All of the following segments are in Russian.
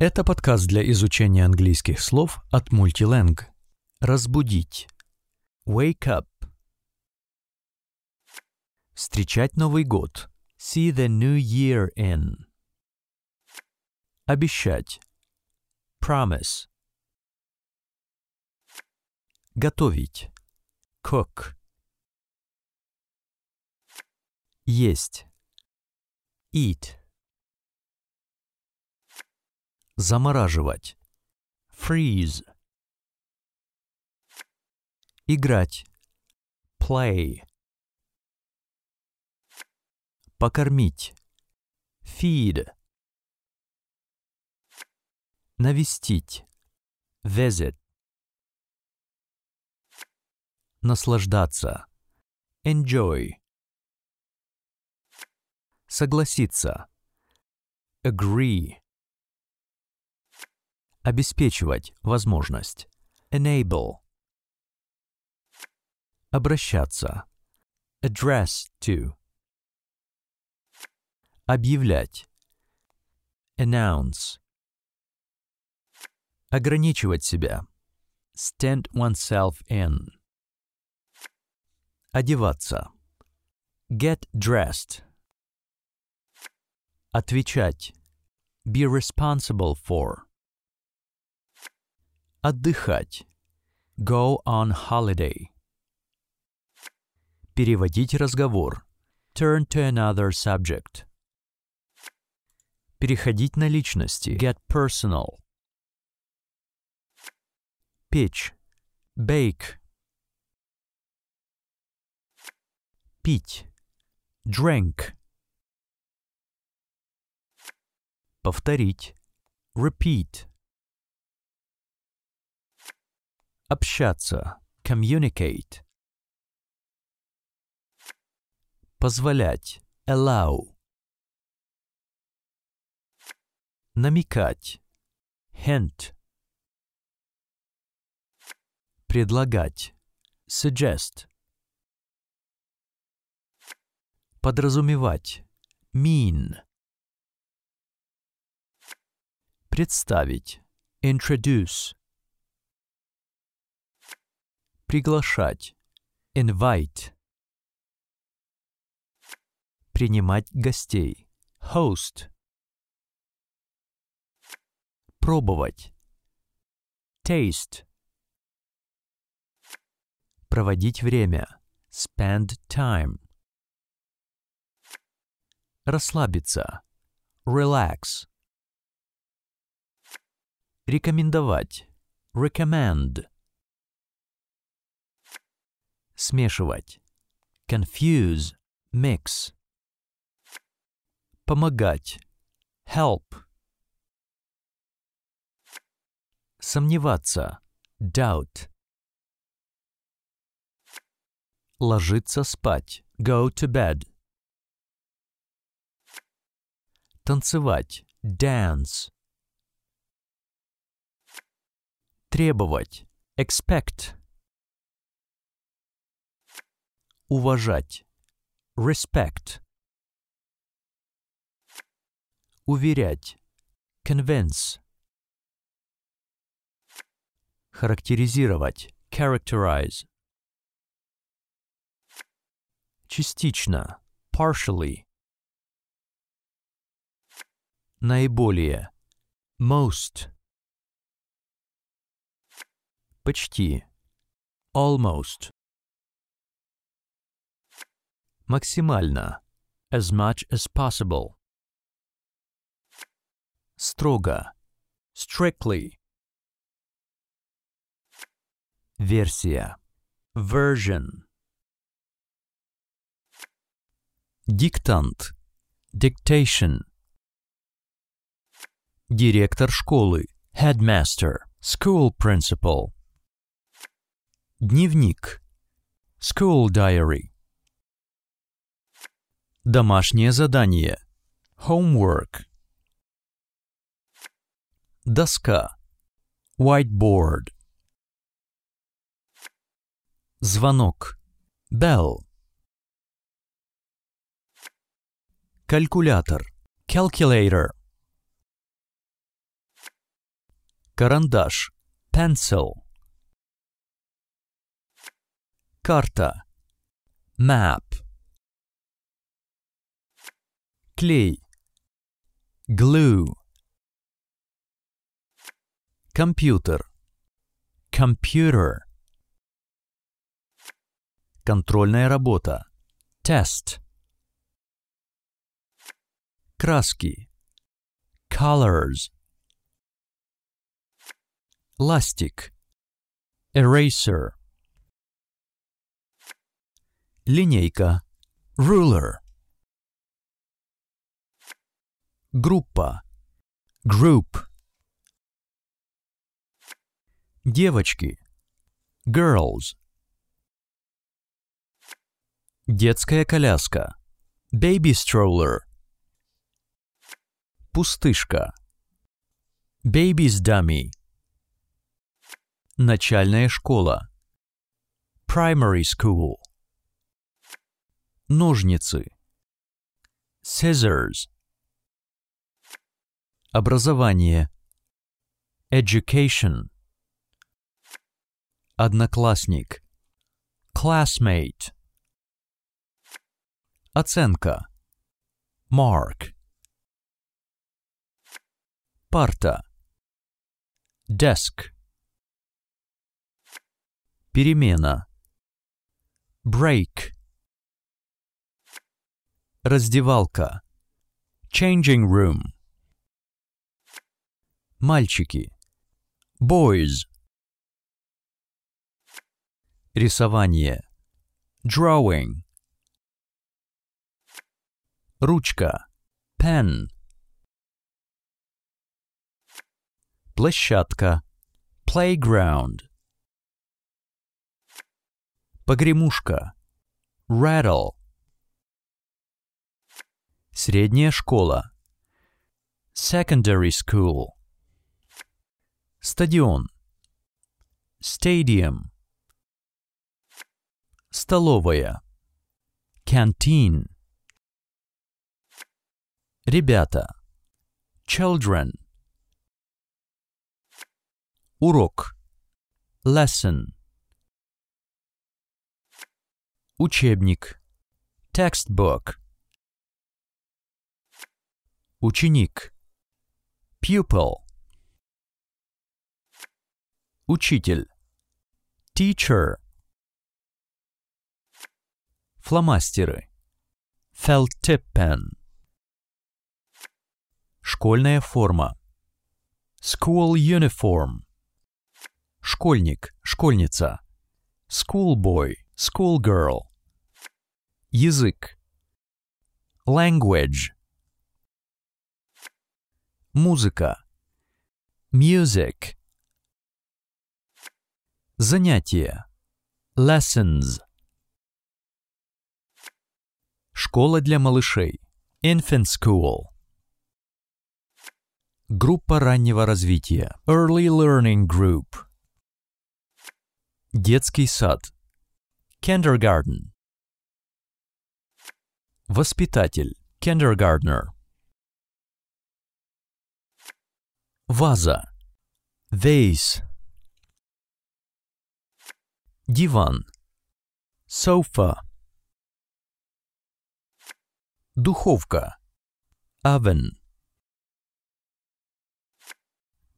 Это подкаст для изучения английских слов от Multilang. Разбудить. Wake up. Встречать Новый год. See the new year in. Обещать. Promise. Готовить. Cook. Есть. Eat. Замораживать. Freeze. Играть. Play. Покормить. Feed. Навестить. Visit. Наслаждаться. Enjoy. Согласиться. Agree. Обеспечивать возможность. Enable. Обращаться. Address to. Объявлять. Announce. Ограничивать себя. Stand oneself in. Одеваться. Get dressed. Отвечать. Be responsible for. Отдыхать. Go on holiday. Переводить разговор. Turn to another subject. Переходить на личности. Get personal. Печь. Bake. Пить. Drank. Повторить. Repeat. Общаться. Communicate. Позволять. Allow. Намекать. Hint. Предлагать. Suggest. Подразумевать. Mean. Представить. Introduce. Приглашать. Invite. Принимать гостей. Host. Пробовать. Taste. Проводить время. Spend time. Расслабиться. Relax. Рекомендовать. Recommend. Смешивать. Confuse. Mix. Помогать. Help. Сомневаться. Doubt. Ложиться спать. Go to bed. Танцевать. Dance. Требовать. Expect. Уважать. Respect. Уверять. Convince. Характеризировать. Characterize. Частично. Partially. Наиболее. Most. Почти. Almost. Максимально. As much as possible. Строго. Strictly. Версия. Version. Диктант. Dictation. Директор школы. Headmaster. School principal. Дневник. School diary. Домашнее задание. Homework. Доска. Whiteboard. Звонок. Bell. Калькулятор. Calculator. Карандаш. Pencil. Карта. Map. Клей. Glue. Компьютер. Computer. Контрольная работа. Test. Краски. Colors. Ластик. Eraser. Линейка. Ruler. Группа. Group. Девочки. Girls. Детская коляска. Baby stroller. Пустышка. Baby's dummy. Начальная школа. Primary school. Ножницы. Scissors. Образование. Education. Одноклассник. Classmate. Оценка. Mark. Парта. Desk. Перемена. Break. Раздевалка. Changing room. Мальчики. Boys. Рисование. Drawing. Ручка. Pen. Площадка. Playground. Погремушка. Rattle. Средняя школа. Secondary school. Стадион. Stadium. Столовая. Canteen. Ребята. Children. Урок. Lesson. Учебник. Textbook. Ученик. Pupil. Учитель. Teacher. Фломастеры. Felt tip pen. Школьная форма. School uniform. Школьник, школьница. Schoolboy, schoolgirl. Язык. Language. Музыка. Music. Занятия. Lessons. Школа для малышей. Infant school. Группа раннего развития. Early Learning Group. Детский сад. Kindergarten. Воспитатель. Kindergartner. Ваза. Vase. Диван. Sofa. Духовка. Oven.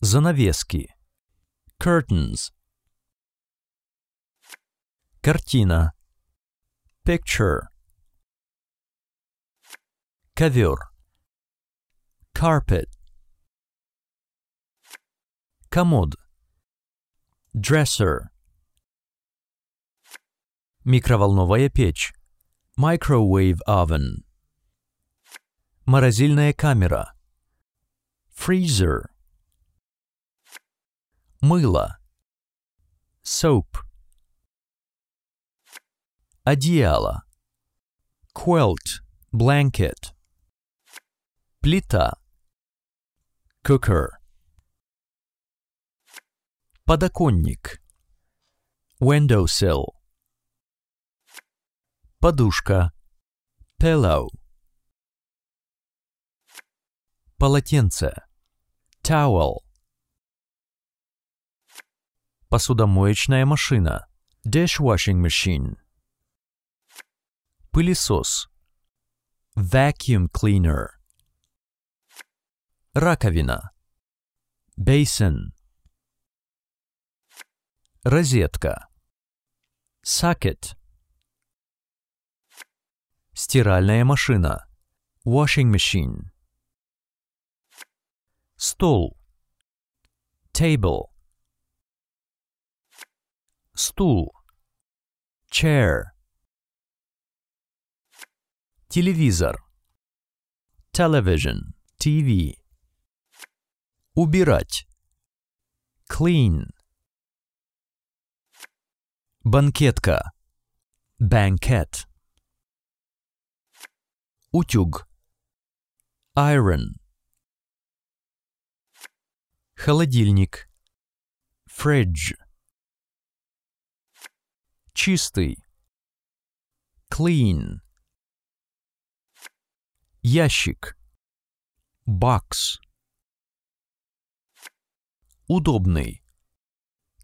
Занавески. Curtains. Картина. Picture. Ковер. Carpet. Комод. Dresser. Микроволновая печь. Microwave oven. Морозильная камера. Freezer. Мыло. Soap. Одеяло. Quilt. Blanket. Плита. Cooker. Подоконник. Windowsill. Подушка. Pillow. Полотенце. Towel. Посудомоечная машина. Dishwashing machine. Пылесос. Vacuum cleaner. Раковина. Basin. Розетка. Socket. Стиральная машина. Washing machine. Стол. Table. Стул. Chair. Телевизор. Television. TV. Убирать. Clean. Банкетка. Banquet. Утюг. Iron. Холодильник. Fridge. Чистый. Clean. Ящик. Box. Удобный.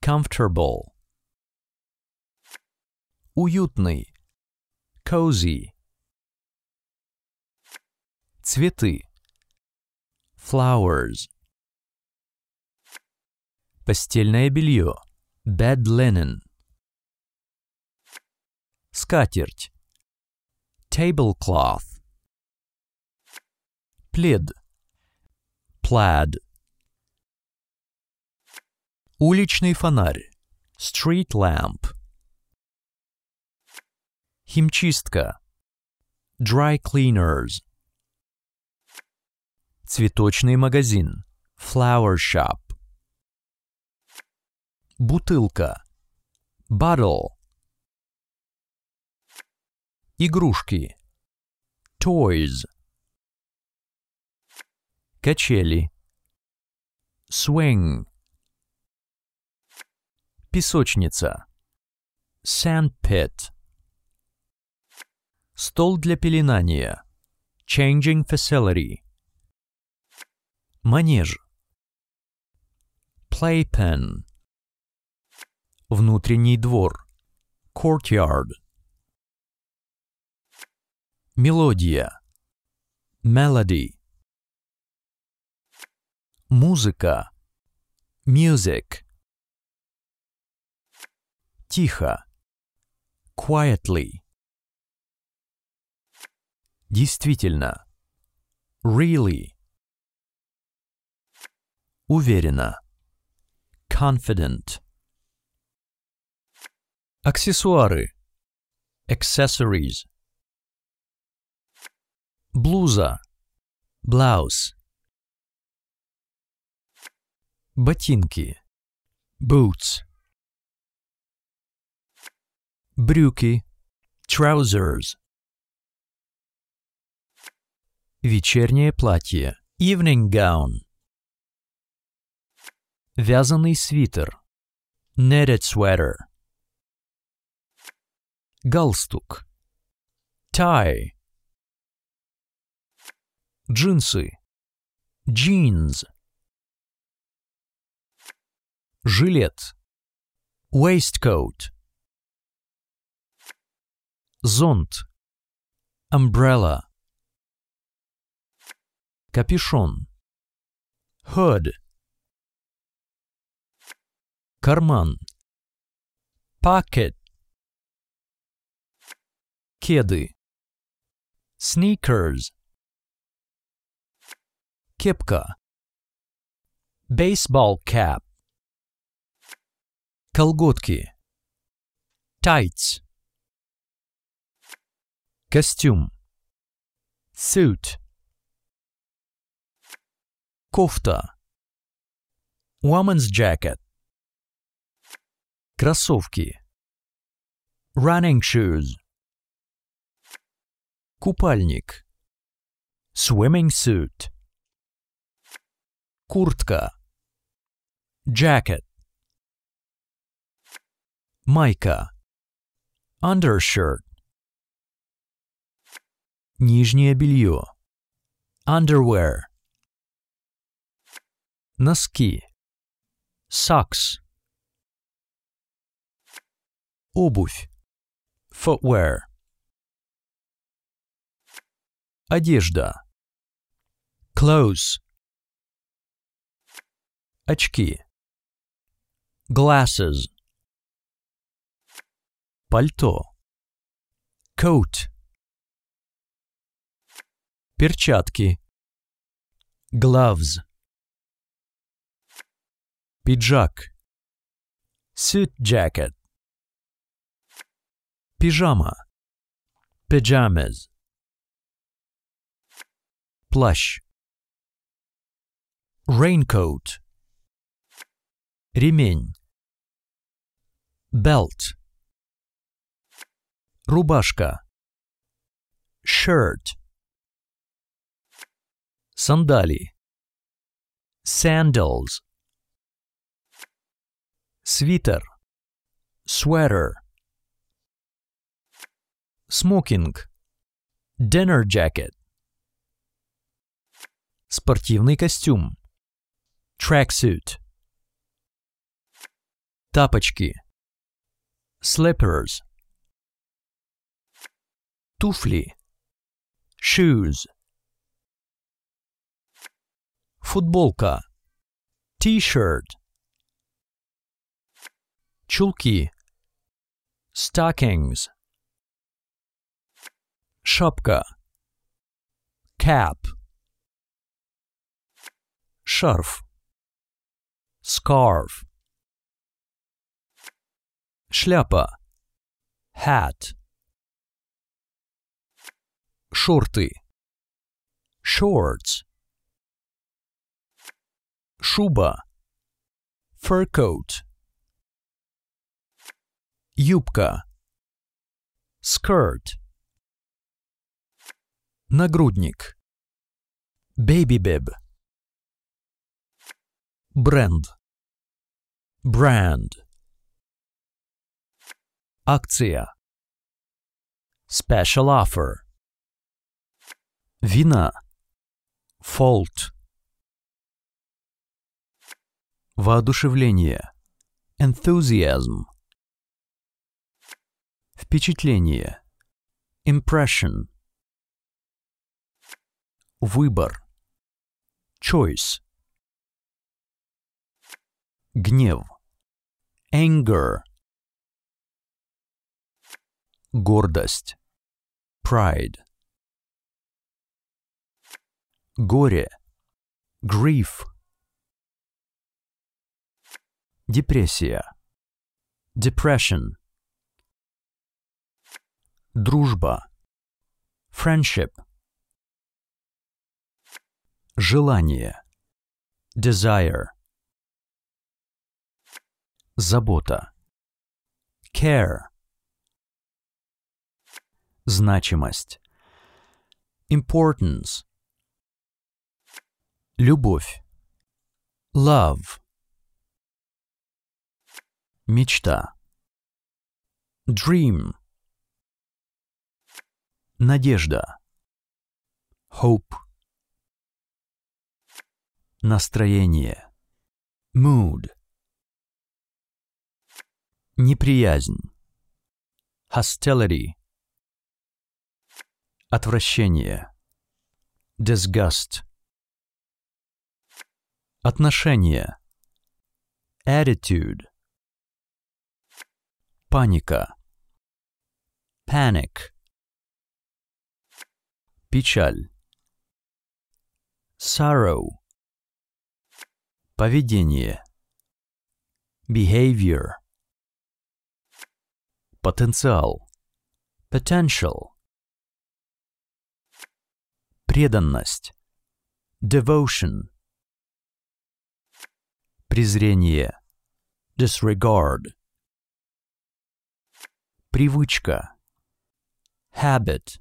Comfortable. Уютный. Cozy. Цветы. Flowers. Постельное белье. Bed linen. Скатерть. Tablecloth. Плед. Plaid. Уличный фонарь. Street lamp. Химчистка. Dry cleaners. Цветочный магазин. Flower shop. Бутылка. Bottle. Игрушки. Toys. Качели. Swing. Песочница. Sandpit. Стол для пеленания. Changing facility. Манеж. Playpen. Внутренний двор. Courtyard. Мелодия. Melody. Музыка. Music. Тихо. Quietly. Действительно. Really. Уверенно. Confident. Аксессуары. Accessories. Блуза. Blouse. Ботинки. Boots. Брюки. Trousers. Вечернее платье. Evening gown. Вязаный свитер. Knitted sweater. Галстук. Tie. Джинсы. Jeans. Жилет. Waistcoat. Зонт. Umbrella. Капюшон. Hood. Карман. Pocket. Кеды. Sneakers. Кепка. Baseball cap. Колготки. Tights. Костюм. Suit. Кофта. Woman's jacket. Кроссовки. Running shoes. Купальник. Swimming suit. Куртка. Jacket. Майка. Undershirt. Нижнее белье. Underwear. Носки. Socks. Обувь. Footwear. Одежда. Clothes. Очки. Glasses. Пальто. Coat. Перчатки. Gloves. Пиджак. Suit jacket. Пижама. Pajamas. Плащ. Raincoat. Ремень. Belt. Рубашка. Shirt. Сандали. Sandals. Свитер. Sweater. Смокинг. Dinner jacket. Спортивный костюм. Tracksuit. Тапочки. Slippers. Туфли. Shoes. Футболка. T-shirt. Чулки. Stockings. Шапка. Cap. Шарф. Scarf. Шляпа. Hat. Шорты. Shorts. Шуба. Fur coat. Юбка. Skirt. Нагрудник. Baby bib. Бренд. Brand. Акция. Special offer. Вина. Fault. Воодушевление. Enthusiasm. Впечатление. Impression. Выбор. Choice. Гнев. Anger. Гордость. Pride. Горе. Grief. Депрессия. Depression. Дружба. Friendship. Желание. Desire. Забота. Care. Значимость. Importance. Любовь. Love. Мечта. Dream. Надежда. Hope. Настроение. Mood. Неприязнь. Hostility. Отвращение. Disgust. Отношение. Attitude. Паника. Panic. Печаль. Sorrow. Поведение. Behavior. Потенциал. Potential. Преданность. Devotion. Презрение. Disregard. Привычка. Habit.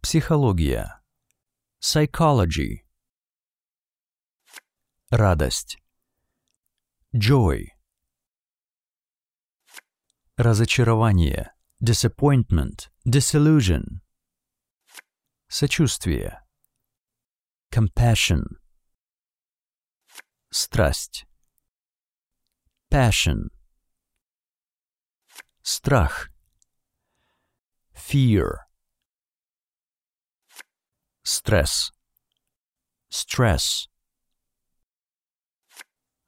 Психология. Psychology. Радость. Joy. Разочарование. Disappointment. Disillusion. Сочувствие. Compassion. Страсть. Passion. Страх. Fear. Стресс. Stress.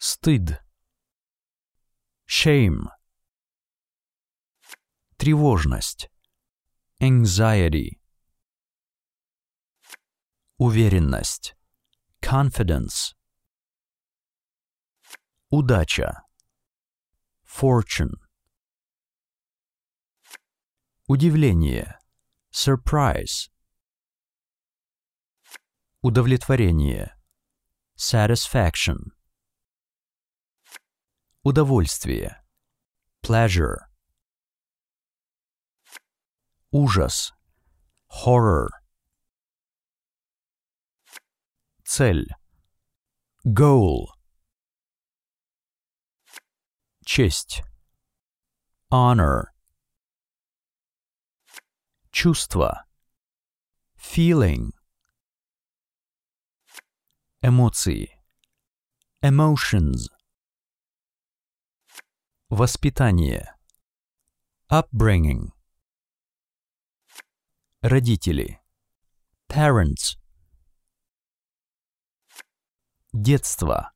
Стыд. Shame. Тревожность. Anxiety. Уверенность. Confidence. Удача. Fortune. Удивление. Surprise. Удовлетворение. Satisfaction. Удовольствие. Pleasure. Ужас. Horror. Цель. Goal. Честь. Honor. Чувство. Feeling. Эмоции. Emotions. Воспитание. Upbringing. Родители. Parents. Детство.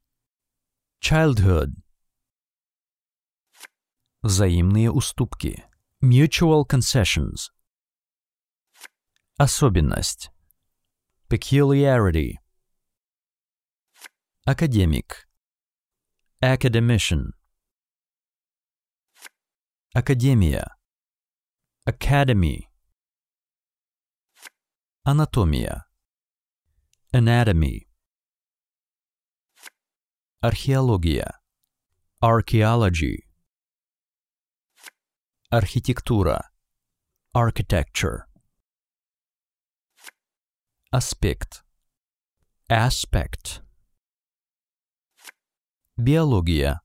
Childhood. Взаимные уступки. Mutual concessions. Особенность. Peculiarity. Академик. Academician. Академия. Academy. Анатомия. Anatomy. Археология. Archaeology. Архитектура. Architecture. Аспект. Aspect. Биология.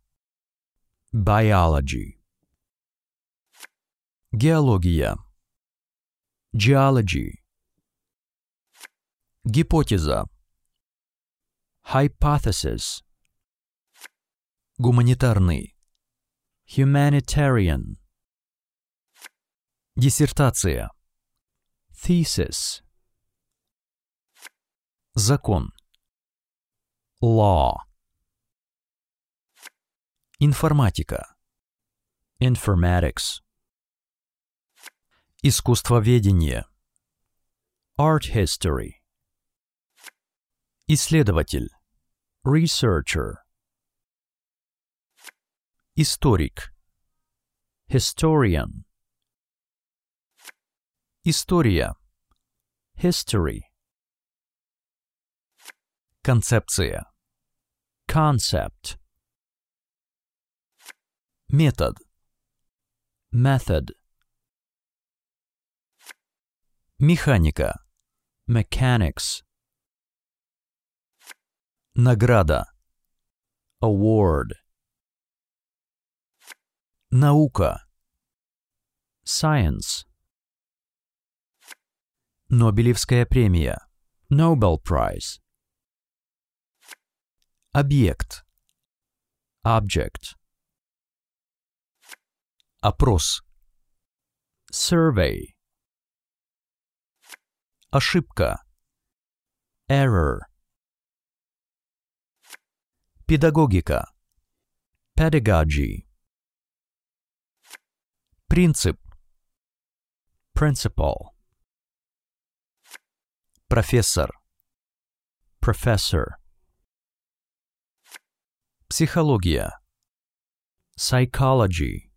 Biology. Геология. Geology. Гипотеза. Hypothesis. Гуманитарный. Humanitarian. Диссертация. Thesis. Закон. Law. Информатика. Informatics. Искусствоведение. Art history. Исследователь. Researcher. Историк. Historian. История. History. Концепция. Concept. Метод. Method. Механика. Mechanics. Награда. Award. Наука. Science. Нобелевская премия. Nobel Prize. Объект. Object. Опрос. Survey. Ошибка. Error. Педагогика. Pedagogy. Принцип. Principle. Профессор. Professor. Психология. Psychology.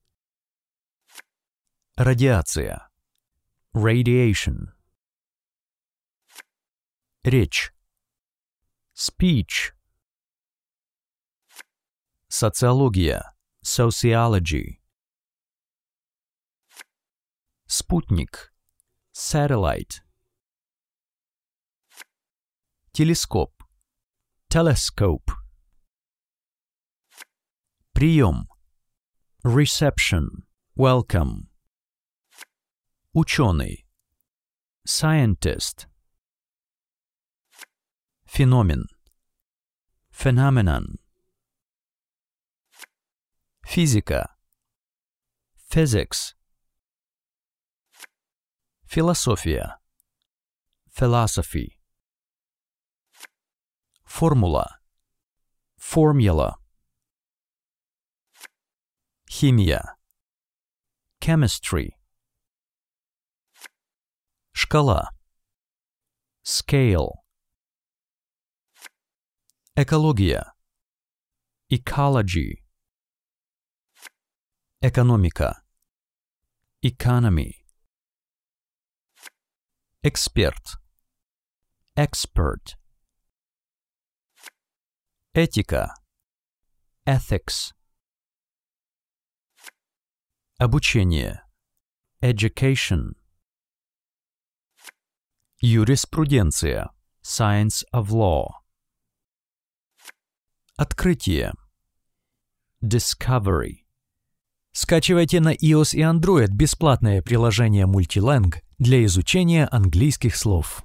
Радиация. Radiation. Речь. Speech. Социология. Sociology. Спутник. Satellite. Телескоп. Telescope. Прием. Reception. Welcome. Ученый. Scientist. Феномен. Phenomenon. Физика. Physics. Философия. Philosophy. Формула. Formula. Химия. Chemistry. Шкала. Scale. Экология. Ecology. Экономика. Economy. Эксперт. Expert. Этика. Ethics. Обучение. Education. Юриспруденция. Science of Law. Открытие. Discovery. Скачивайте на iOS и Android бесплатное приложение Multilang для изучения английских слов.